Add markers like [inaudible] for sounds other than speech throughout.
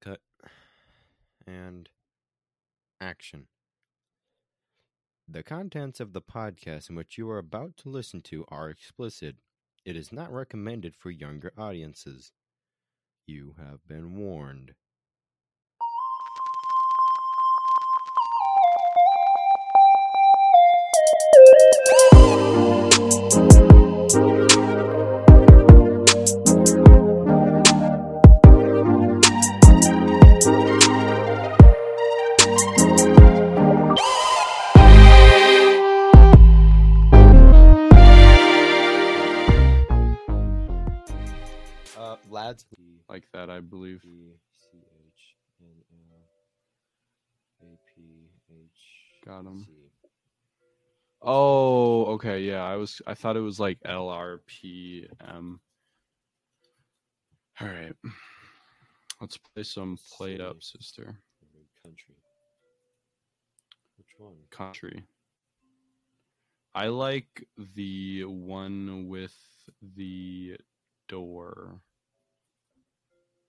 Cut. And action. The contents of the podcast in which you are about to listen to are explicit. It is not recommended for younger audiences. You have been warned. Believe. E C H N L A P H. Got. C. Oh, okay, yeah. I was I thought it was like LRPM. All right. Let's play some played Up Sister Country. Which one? Country. I like the one with the door.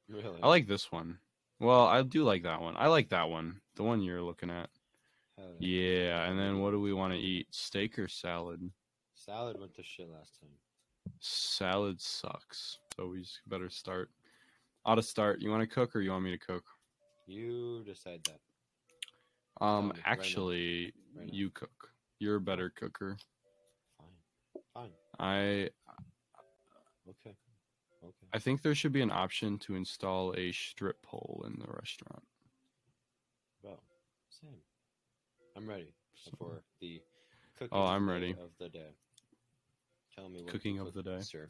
Really? I like this one. Well, I do like that one. I like that one. The one you're looking at. Hell Yeah, and then what do we want to eat? Steak or salad? Salad went to shit last time. Salad sucks. So we better start. Ought to start. You want to cook or you want me to cook? You decide that. Um, right now. actually, Right now. you cook. You're a better cooker. Fine. Fine. I Okay. Okay. I think there should be an option to install a strip pole in the restaurant. Well, same. I'm ready for the cooking. Oh, I'm ready. Of the day. Tell me what Cooking of the day. sir.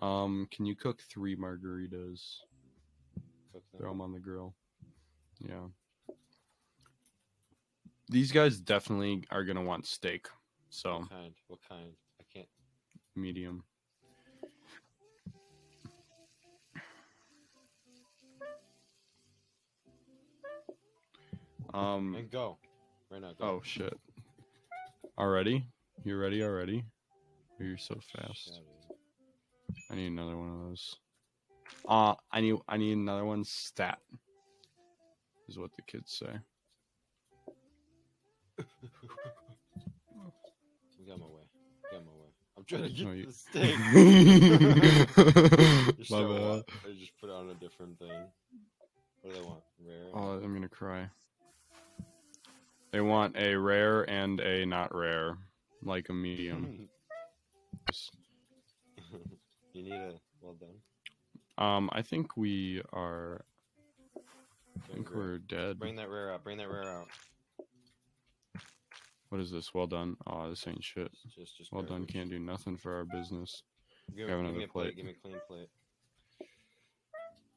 Um, can you cook three margaritas? Cook them. Throw them on the grill. Yeah. These guys definitely are gonna want steak, so What kind? What kind? I can't. medium. Um. And go. Right now. Go. Oh shit. Already? You ready already? You're so fast. I need another one of those. Uh I need I need another one stat. Is what the kids say. [laughs] Get my way. Get my way. I'm trying to get No, you- [laughs] the steak. My bad. I just put on a different thing. What do they want? Rare. Oh, I'm gonna cry. They want a rare and a not rare, like a medium. you need a well done. Um, I think we are. I think we're dead. Bring that rare out. Bring that rare out. What is this? Well done. Oh, this ain't shit. Just, just. Well done. Can't do nothing for our business. Give, have give another me a plate. plate. Give me a clean plate.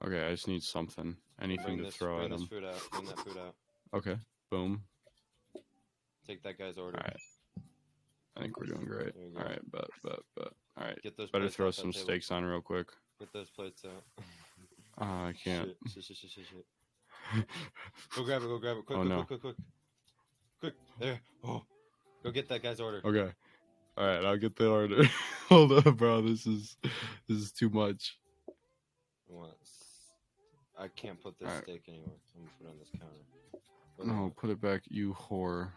Okay, I just need something. Anything Bring to this, throw at them. Bring that food out. Okay. Boom. Take that guy's order. All right. I think we're doing great. All right, but but but. All right. Get those. Better throw some table. steaks on real quick. Get those plates out. [laughs] Ah, I can't. Shit, shit, shit, shit, shit. Go grab it. Go grab it. Quick, Oh, quick, no. quick, quick, quick, quick. There. Oh. Go get that guy's order. Okay. All right, I'll get the order. [laughs] Hold up, bro. This is this is too much. Once. I can't put this Alright. steak anywhere. I'm gonna put it on this counter. What do you No, put it back, you whore.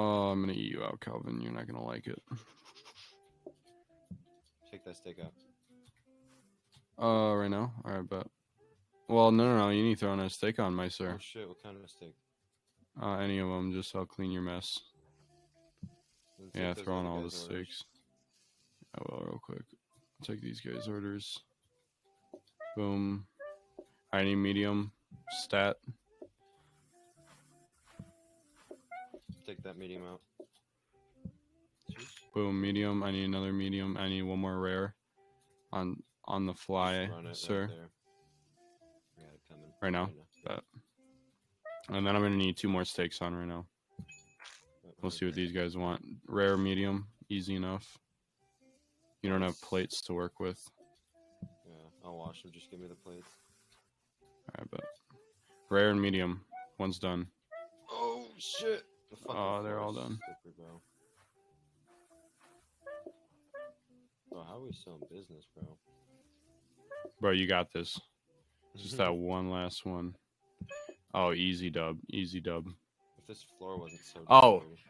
Oh, I'm gonna eat you out, Calvin. You're not gonna like it. Take that steak out. Uh, right now. All right, but. Well, no, no, no. You need to throw a steak on, my sir. Oh shit! What kind of steak? Uh, any of them. Just I'll clean your mess. Take Yeah, throw on all the orders. steaks. I will real quick. Take these guys' orders. Boom. I need medium. Stat. Take that medium out. Boom. Medium. I need another medium. I need one more rare. On on the fly, right sir. there. I got it coming. Right now? Right And then I'm gonna need two more steaks on right now. We'll see what these guys want. Rare, medium, easy enough. You don't have plates to work with. Yeah, I'll wash them. Just give me the plates. Alright, but rare and medium. One's done. Oh shit! The Oh, they're all done. slippery, bro. How are we still in business, bro? Bro, you got this. Just that [laughs] one last one. Oh, easy dub. Easy dub. If this floor wasn't so. Oh. dirty.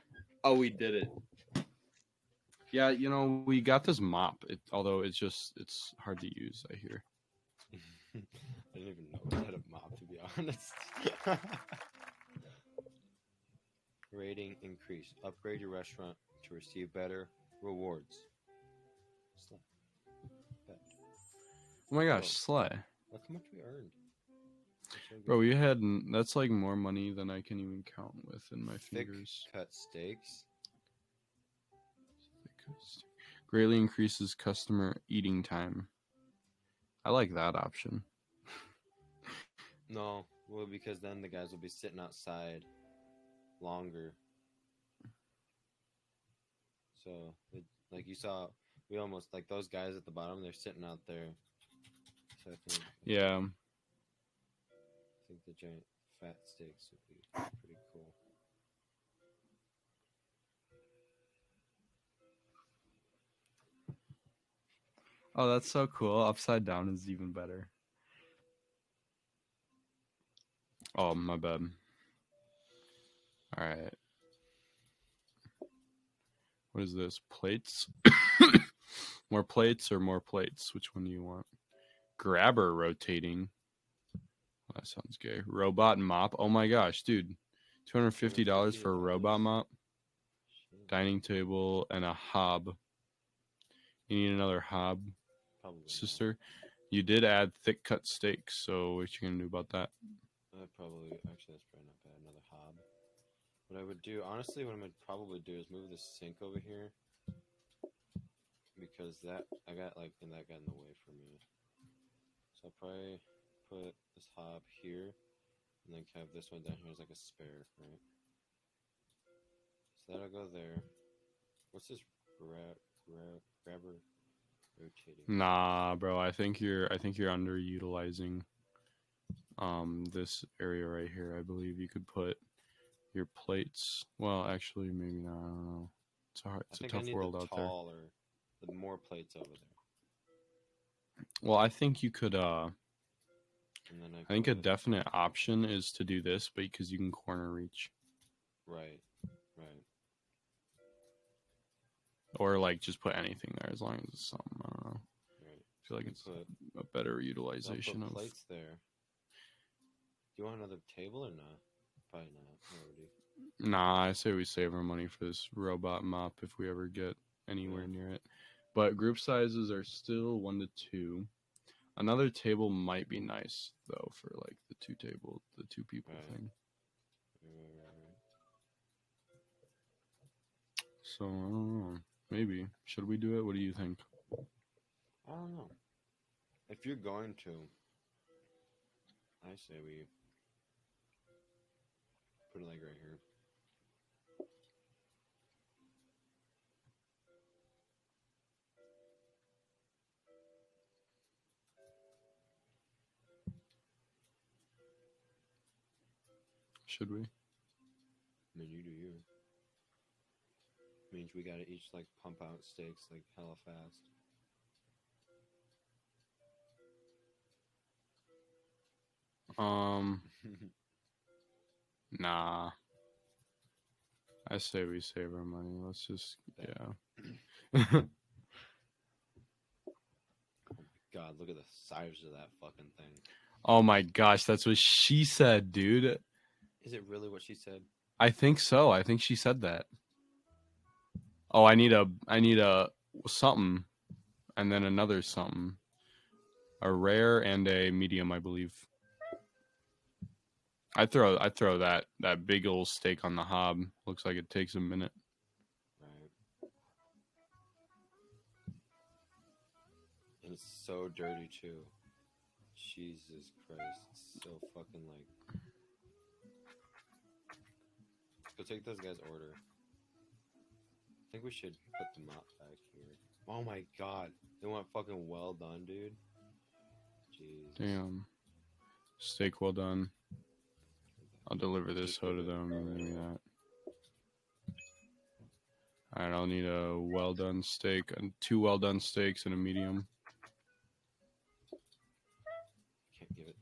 Oh, we did it. Yeah, you know, we got this mop. It, although it's just it's hard to use, I hear. [laughs] I didn't even know we had a mop to be honest. [laughs] Rating increase. Upgrade your restaurant to receive better rewards. Bet. Oh my gosh, Slay. Look how much we earned. That's so good. Bro, we had that's like more money than I can even count with in my thick fingers. cut steaks. Greatly increases customer eating time. I like that option. No, well, because then the guys will be sitting outside longer. So, it, like you saw, we almost like those guys at the bottom. They're sitting out there. So I think, Yeah. I think the giant fat steaks would be pretty cool. Oh, that's so cool. Upside down is even better. Oh, my bad. All right. What is this? Plates? [coughs] more plates or more plates? Which one do you want? Grabber rotating. That sounds gay. Robot mop. Oh my gosh, dude. $250 for a robot mop, dining table, and a hob. You need another hob? probably not. sister. You did add thick cut steaks, so what you gonna do about that? I probably actually that's probably not bad. Another hob. What I would do, honestly, what I'm gonna probably do is move the sink over here because that I got like and that got in the way for me. So I'll probably put this hob here and then have this one down here as like a spare, right? So that'll go there. What's this grab grab grabber rotating? Nah, bro. I think you're. I think you're underutilizing um this area right here. I believe you could put your plates. Well, actually, maybe not. I don't know. It's a hard. It's a tough world the out there. taller, the more plates over there. Well, I think you could. uh And then I, I think a definite option is to do this, but because you can corner reach, Right, right. or like just put anything there as long as it's something. I don't know. Right. I feel like it's put, a better utilization of. plates there. Do you want another table or not? Probably not already. Nah, I say we save our money for this robot mop if we ever get anywhere Yeah. near it. But group sizes are still one to two. Another table might be nice though for like the two table, the two people Right. thing. Right, right. So I don't know. Maybe should we do it? What do you think? I don't know. If you're going to, I say we put like right here. Should we? I mean, you do you. Means we gotta each like pump out steaks like hella fast. Um, [laughs] nah. I say we save our money. Let's just yeah. [laughs] God, look at the size of that fucking thing. oh my gosh, that's what she said, dude. Is it really what she said? I think so. I think she said that. Oh, I need a I need a something and then another something. A rare and a medium, I believe. I throw I throw that that big old steak on the hob. Looks like it takes a minute. Right. And it's so dirty too. Jesus Christ. It's so fucking like Go take those guys' order. I think we should put the mop back here. Oh my god. They want fucking well done, dude. Jesus. Damn. Steak well done. I'll deliver this hoe to them and right that. All right, I'll need a well done steak and two well done steaks and a medium. Can't give it.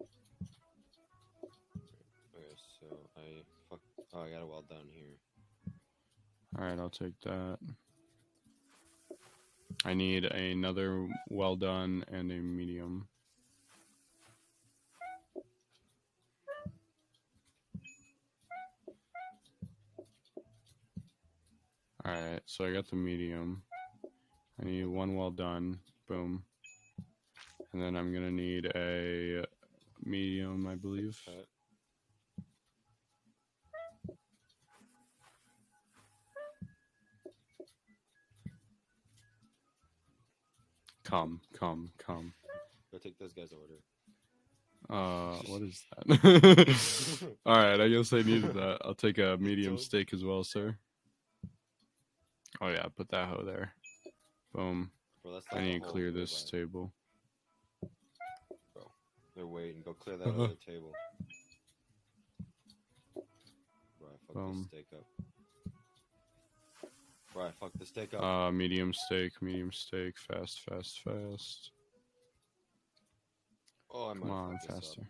Okay, so I fuck. Oh, I got it well done here. All right, I'll take that. I need another well done and a medium. All right, so I got the medium. I need one well done. Boom. And then I'm gonna need a medium, I believe. Come, come, come. Go take those guys' order. Uh, [laughs] what is that? [laughs] All right, I guess I needed that. I'll take a medium steak as well, sir. Oh yeah, put that hoe there. Boom. Bro, that's I like a need to clear ribeye. this table. They're waiting. Go clear that other table. Bro, I fucked Boom. the steak up. Bro, I fucked the steak up. Uh, medium steak, medium steak, fast, fast, fast. oh, I'm Come have on, this faster. Up.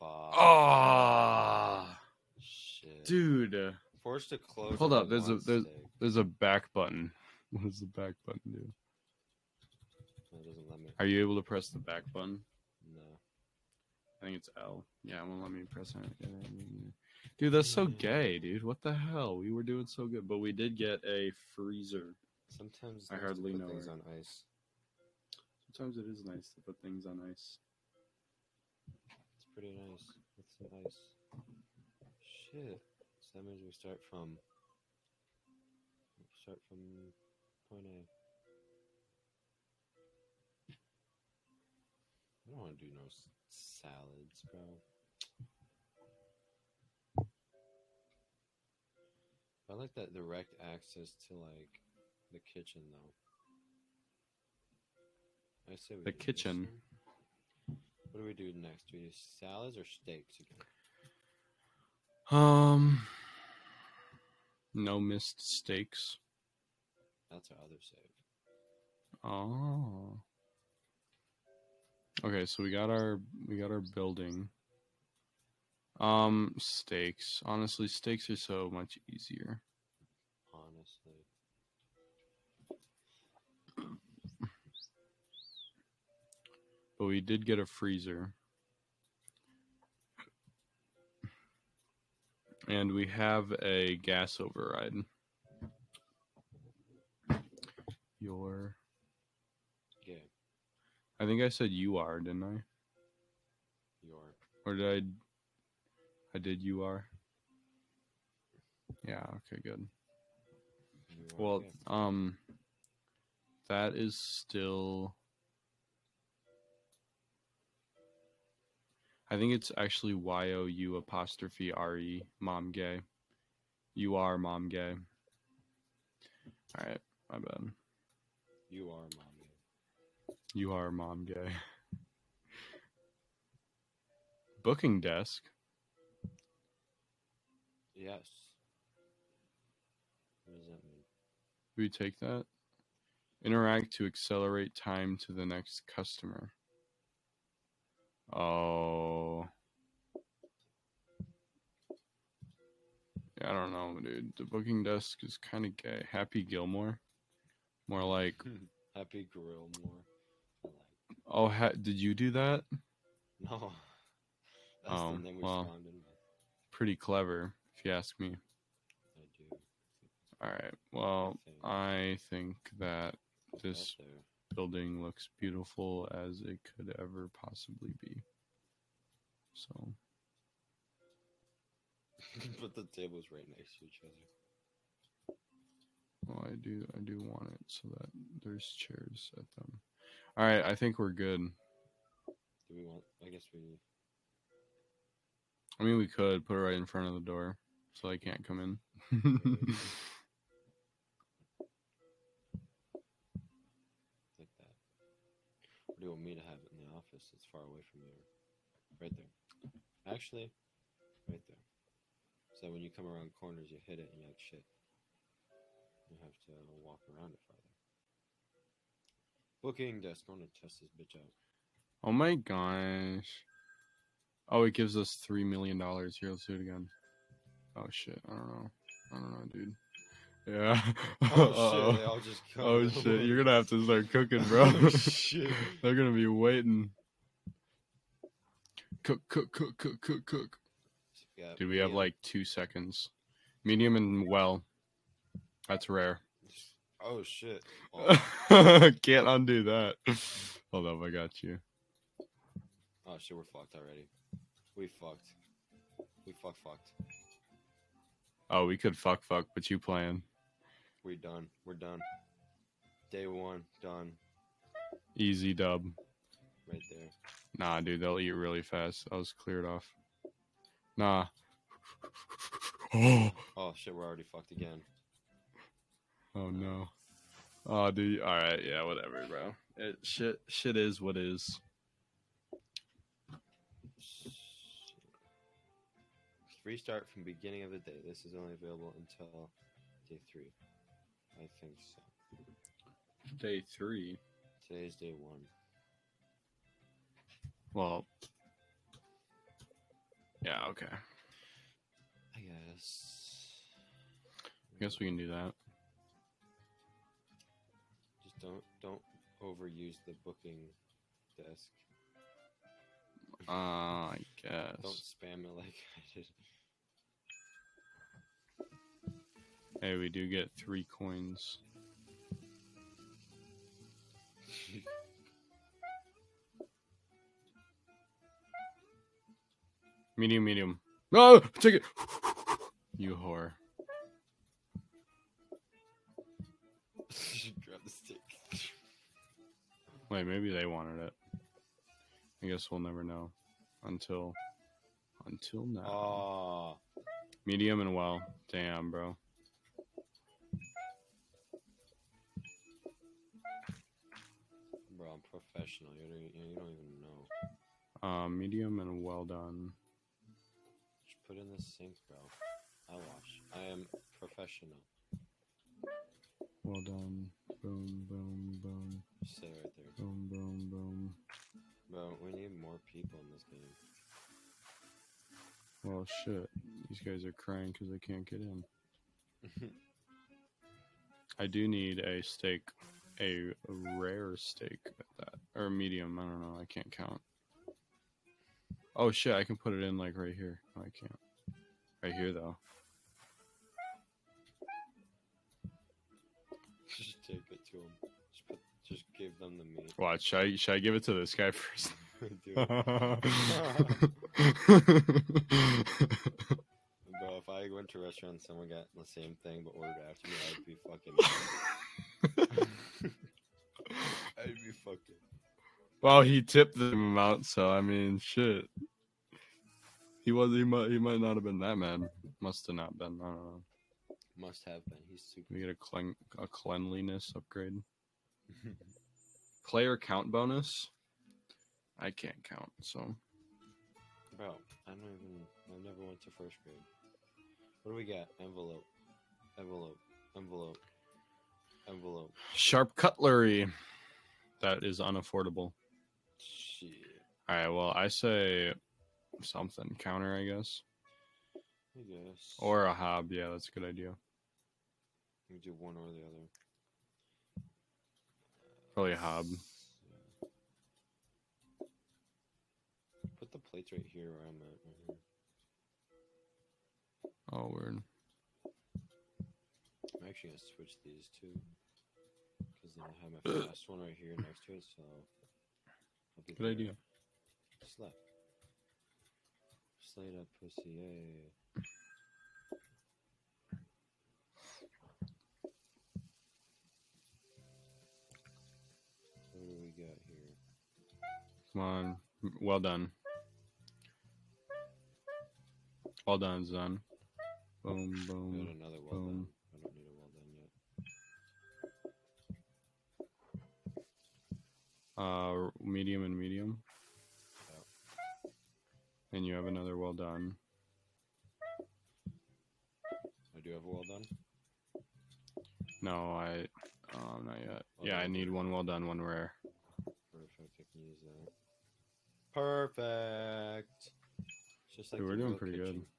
Fuck. Ah, Shit. dude. Forced to close. Hold up, there's a- there's-. There's a back button. [laughs] What does the back button do? It doesn't let me. Are you able to press the back button? No. I think it's L. Yeah, it won't let me press it. Dude, that's so mm. gay, dude. What the hell? We were doing so good, but we did get a freezer. Sometimes I hardly know things her. on ice. Sometimes it is nice to put things on ice. It's pretty nice with some ice. Shit. That means we start from. we Start from point A. I don't want to do no salads, bro. I like that direct access to like the kitchen though. I say we The do this kitchen. What do we do next? Do we do salads or steaks again? Um, no missed stakes. That's our other save. Oh. Okay, so we got our we got our building. Um, steaks. Honestly, steaks are so much easier. Honestly, But we did get a freezer. And we have a gas override. Your yeah, I think I said you are, didn't I? your Or did I I did you are? Yeah, okay, good. Well, um that is still I think it's actually Y O U apostrophe R E mom gay. You are mom gay. Alright, my bad. you are mommy. You are mom gay. [laughs] Booking desk. Yes. What does that mean? We take that? Interact to accelerate time to the next customer. Oh. Yeah, I don't know, dude. The booking desk is kind of gay. Happy Gilmore. More like, [laughs] Happy Grill more. I Like, oh, ha- did you do that? no. [laughs] That's Oh, we well. spawned in with. Pretty clever, if you ask me. I do. All right. Well, think. I think that this. Building looks beautiful as it could ever possibly be. So, [laughs] but the tables right next to each other. well, I do, I do want it so that there's chairs at them. All right, I think we're good. Do we want? I guess we. I mean, we could put it right in front of the door so they can't come in. [laughs] [laughs] have it office? It's far away from you. Right there. Actually, right there. So when you come around corners, you hit it and you're like, shit. You have to walk around it farther. Booking desk. I want to test this bitch out. Oh my gosh. Oh, it gives us three million dollars. Here, let's do it again. Oh shit. I don't know. I don't know, dude. Yeah. Oh shit! [laughs] They all just. Oh shit, you're gonna have to start cooking, [laughs] bro. Oh. [laughs] They're gonna be waiting. Cook, cook, cook, cook, cook, cook. Yeah, Dude, we have medium. like two seconds. Medium and well. That's rare. Oh shit! Oh, [laughs] Can't undo that. Hold up, I got you. oh shit! We're fucked already. We fucked. We fuck fucked. Oh, we could fuck fuck, but you playing. We done. We're done. Day one done. Easy dub. Right there. Nah, dude, they'll eat really fast. I was cleared off. Nah. Oh, [gasps] Oh shit! We're already fucked again. oh no. Oh, dude. All right, yeah, whatever, bro. It shit, shit is what is. Restart from beginning of the day. This is only available until day three. I think so. Day three. Today's day one. Well. Yeah. Okay. I guess. I guess we can do that. Just don't don't overuse the booking desk. Uh, I guess. Don't spam it like [laughs] I did. Hey, we do get three coins. [laughs] Medium, medium. No, take it. You whore. Grab the stick. Wait, maybe they wanted it. I guess we'll never know until until now. Oh, Medium and well. Damn, bro. bro, I'm professional. You don't, you don't even know. Um, medium and well done. Put in the sink, bro. I wash. I am professional. Well done. Boom, boom, boom, Just say right there, boom, boom, boom. bro. We need more people in this game. Well, shit. These guys are crying because they can't get in. [laughs] I do need a steak, a rare steak at that, or medium. I don't know. I can't count. Oh shit! I can put it in like right here. No, I can't. Right here though. [laughs] just take it to them. Just put, just give them the meat. Watch. Should I, should I give it to this guy [laughs] first? [laughs] Bro, if I went to a restaurant and someone got the same thing but ordered after me, I'd be fucking. I'd be fucking. Well, he tipped the amount, so I mean, shit. He was. He might. He might not have been that mad. Must have not been. I don't know. Must have been. He's super. We get a clean a cleanliness upgrade. [laughs] Player count bonus. I can't count, so Bro, I don't even. I never went to first grade. What do we got? Envelope. Envelope. Envelope. Envelope. sharp cutlery. That is unaffordable. Shit. All right. Well, I say something counter, I guess, I guess. or a hob. Yeah, that's a good idea. we do one or the other. Probably a hob. Yeah. Put the plates right here where I'm at. Right here. Oh, weird. I'm actually gonna switch these two. Because then I have my [coughs] fast one right here next to it, so. Good idea. Slap. Slate up, pussy, yay. What do we got here? Come on. Well done. Well done, Zun. Boom, boom. got another well done. I don't need a well done yet. Uh, medium and medium. Yep. And you have another well done. I do have a well done. No, I. Um, not yet. Oh, Yeah, I need one well done, one rare. Perfect. I can use that. Perfect. It's Just like Dude, we're doing pretty good. [laughs]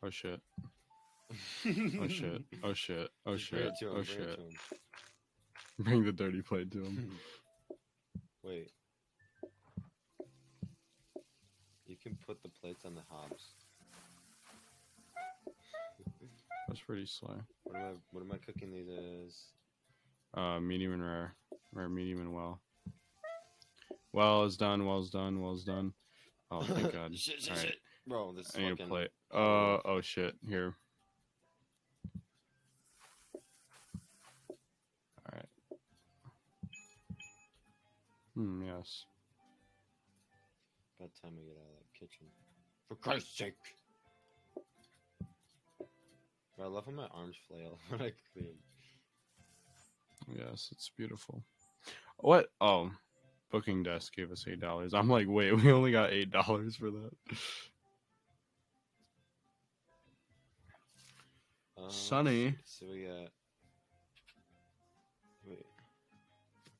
Oh shit. Oh shit. Oh shit. Oh shit. it to him, Oh shit. [laughs] Bring the dirty plate to him. [laughs] Wait. You can put the plates on the hobs. [laughs] That's pretty sly. What am I? What am I cooking these as? Uh, medium and rare. Rare, medium, and well. Well is done. Well's done. Well's done. Oh, thank God. shit, shit, Alright. shit. Bro, this is I need a plate. Uh, oh shit. Here. Hmm, yes. About time I get out of that kitchen. For Christ's sake. Bro, I love how my arms flail [laughs] when I clean. Yes, it's beautiful. What? Oh, booking desk gave us eight dollars. I'm like, wait, [laughs] we only got eight dollars for that. Um, Sunny. So we got. Wait.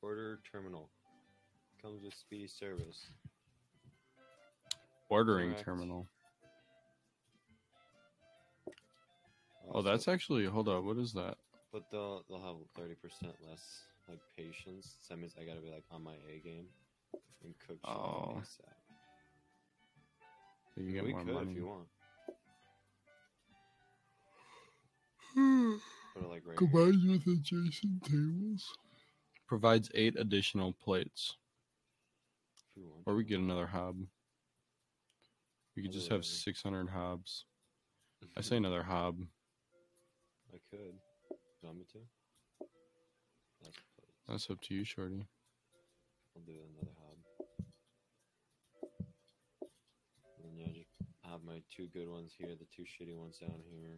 Order terminal. Comes with speedy service. Ordering Correct. terminal. Uh, oh, Also- that's actually. Hold up. What is that? But they'll they'll have thirty percent less like patience. So that means I gotta be like on my A game and cook shit Oh. ASAP. You get we more could money. if you want. Hmm. Put it like right here. Combined with adjacent tables. Provides eight additional plates. Want. Or we get another hob. We could just have Otherwise- 600 hobs. I [laughs] say another hob. I could. You want me to? That's. That's up to you, Shorty. I'll do another hob. And then yeah, just have my two good ones here, the two shitty ones down here.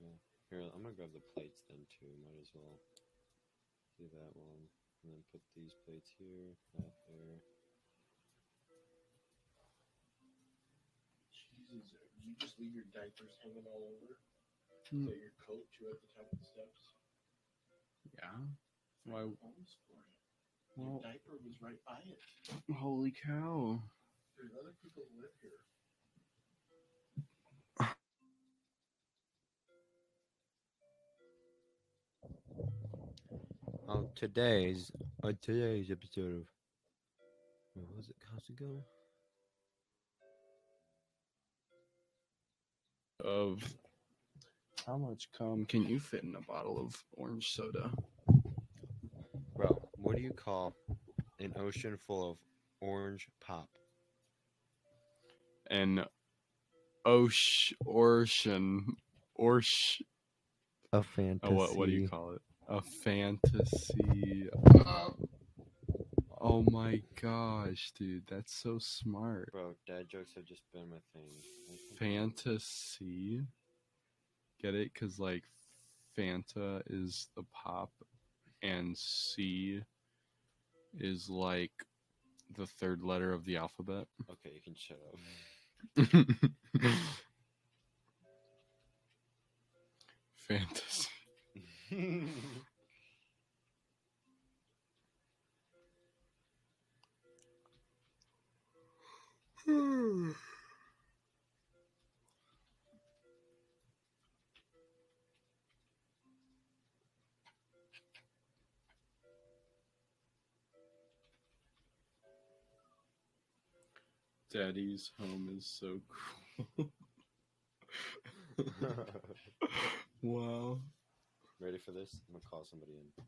Yeah. Here, I'm gonna grab the plates then too. Might as well do that one, and then put these plates here, that there. Jesus, do you just leave your diapers hanging all over? Hmm. Is that your coat too at the top of the steps? Yeah. Why? Homes for it. Your Well, diaper was right by it. holy cow. There's other people who live here. Today's on today's episode of what was it? Of how much cum can you fit in a bottle of orange soda? Bro, what do you call an ocean full of orange pop? An ocean, ocean, orsh. A fantasy. Oh, what what do you call it? A fantasy. Oh my gosh, dude, that's so smart. Bro, dad jokes have just been my thing. Fantasy. Get it? Because like Fanta is the pop, and C is like the third letter of the alphabet. Okay, you can shut up. [laughs] Fantasy. [laughs] Daddy's home is so cool. [laughs] [laughs] wow. Ready for this? I'm gonna call somebody in.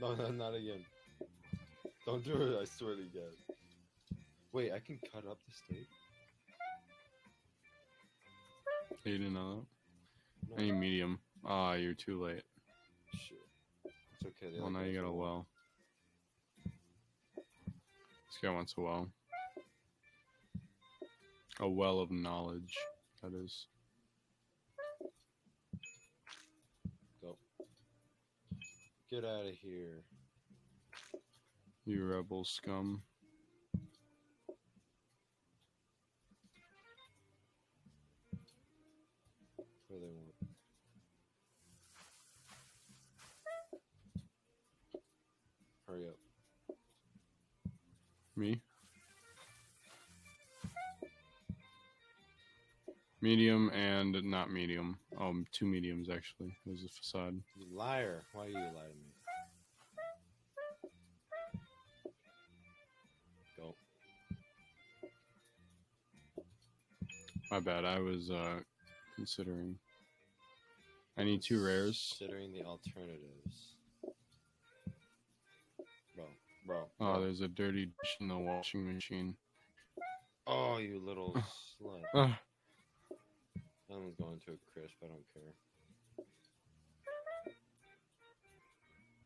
No, no, not again. Don't do it, I swear to God. Wait, I can cut up the steak? You didn't know No. that? I need medium. Ah, you're too late. Shit. It's okay. Well, now you got a well. This guy wants a well. A well of knowledge, that is. Get out of here. You rebel scum. Where they want. Hurry up. Me? Medium and not medium. Um, two mediums actually. There's a facade. You liar. Why are you lie to me? Go. My bad. I was uh considering. I need two rares. Considering the alternatives. Bro, bro. Oh, there's a dirty dish in the washing machine. Oh, you little [laughs] slut. That one's going to a crisp. I don't care.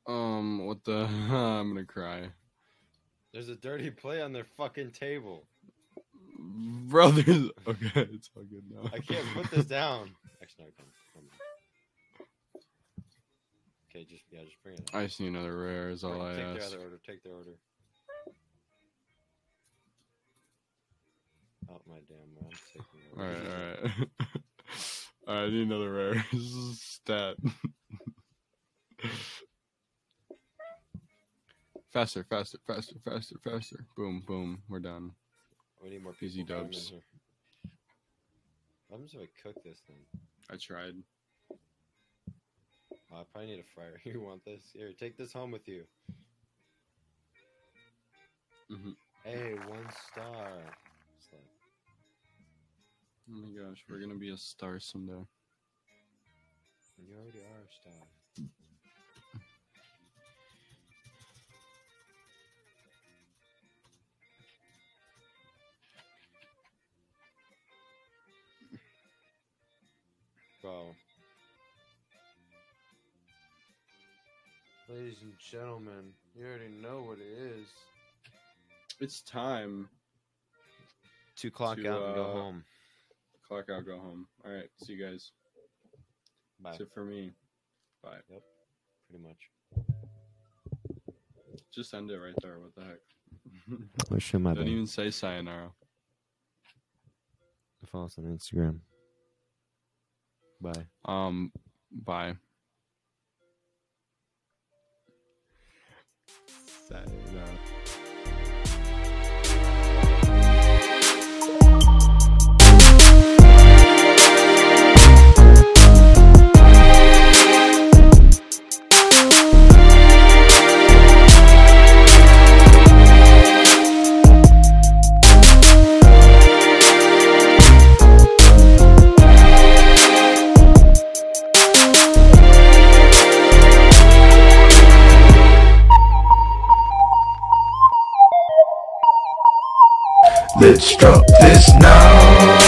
Um, what the? [laughs] I'm gonna cry. There's a dirty play on their fucking table. Brothers. Okay, [laughs] it's all good now. I can't put this down. Actually, no, I can. Okay, just yeah, just bring it. Up. I just need another rare. Is all I take ask. their other order. Take their order. Oh my damn! I'm taking All right, all right. [laughs] [laughs] I need another rare. This [laughs] is stat. faster, faster, faster, faster, faster. Boom, boom. We're done. We need more Easy people coming in dubs. What happens if I cook this thing? I tried. Oh, I probably need a fryer. [laughs] You want this? Here, take this home with you. Mhm. Hey, one star. Slut. Oh my gosh, we're gonna be a star someday. You already are a star. Bro. Ladies and gentlemen, you already know what it is. It's time. Two clock To, out and go uh, home. Clock out, go home. All right, see you guys. Bye. That's it for me. Bye. Yep, pretty much. Just end it right there. What the heck? [laughs] Oh shit, my Don't even say sayonara. Follow us on Instagram. Bye. Um, bye. Sayonara. Let's drop this now.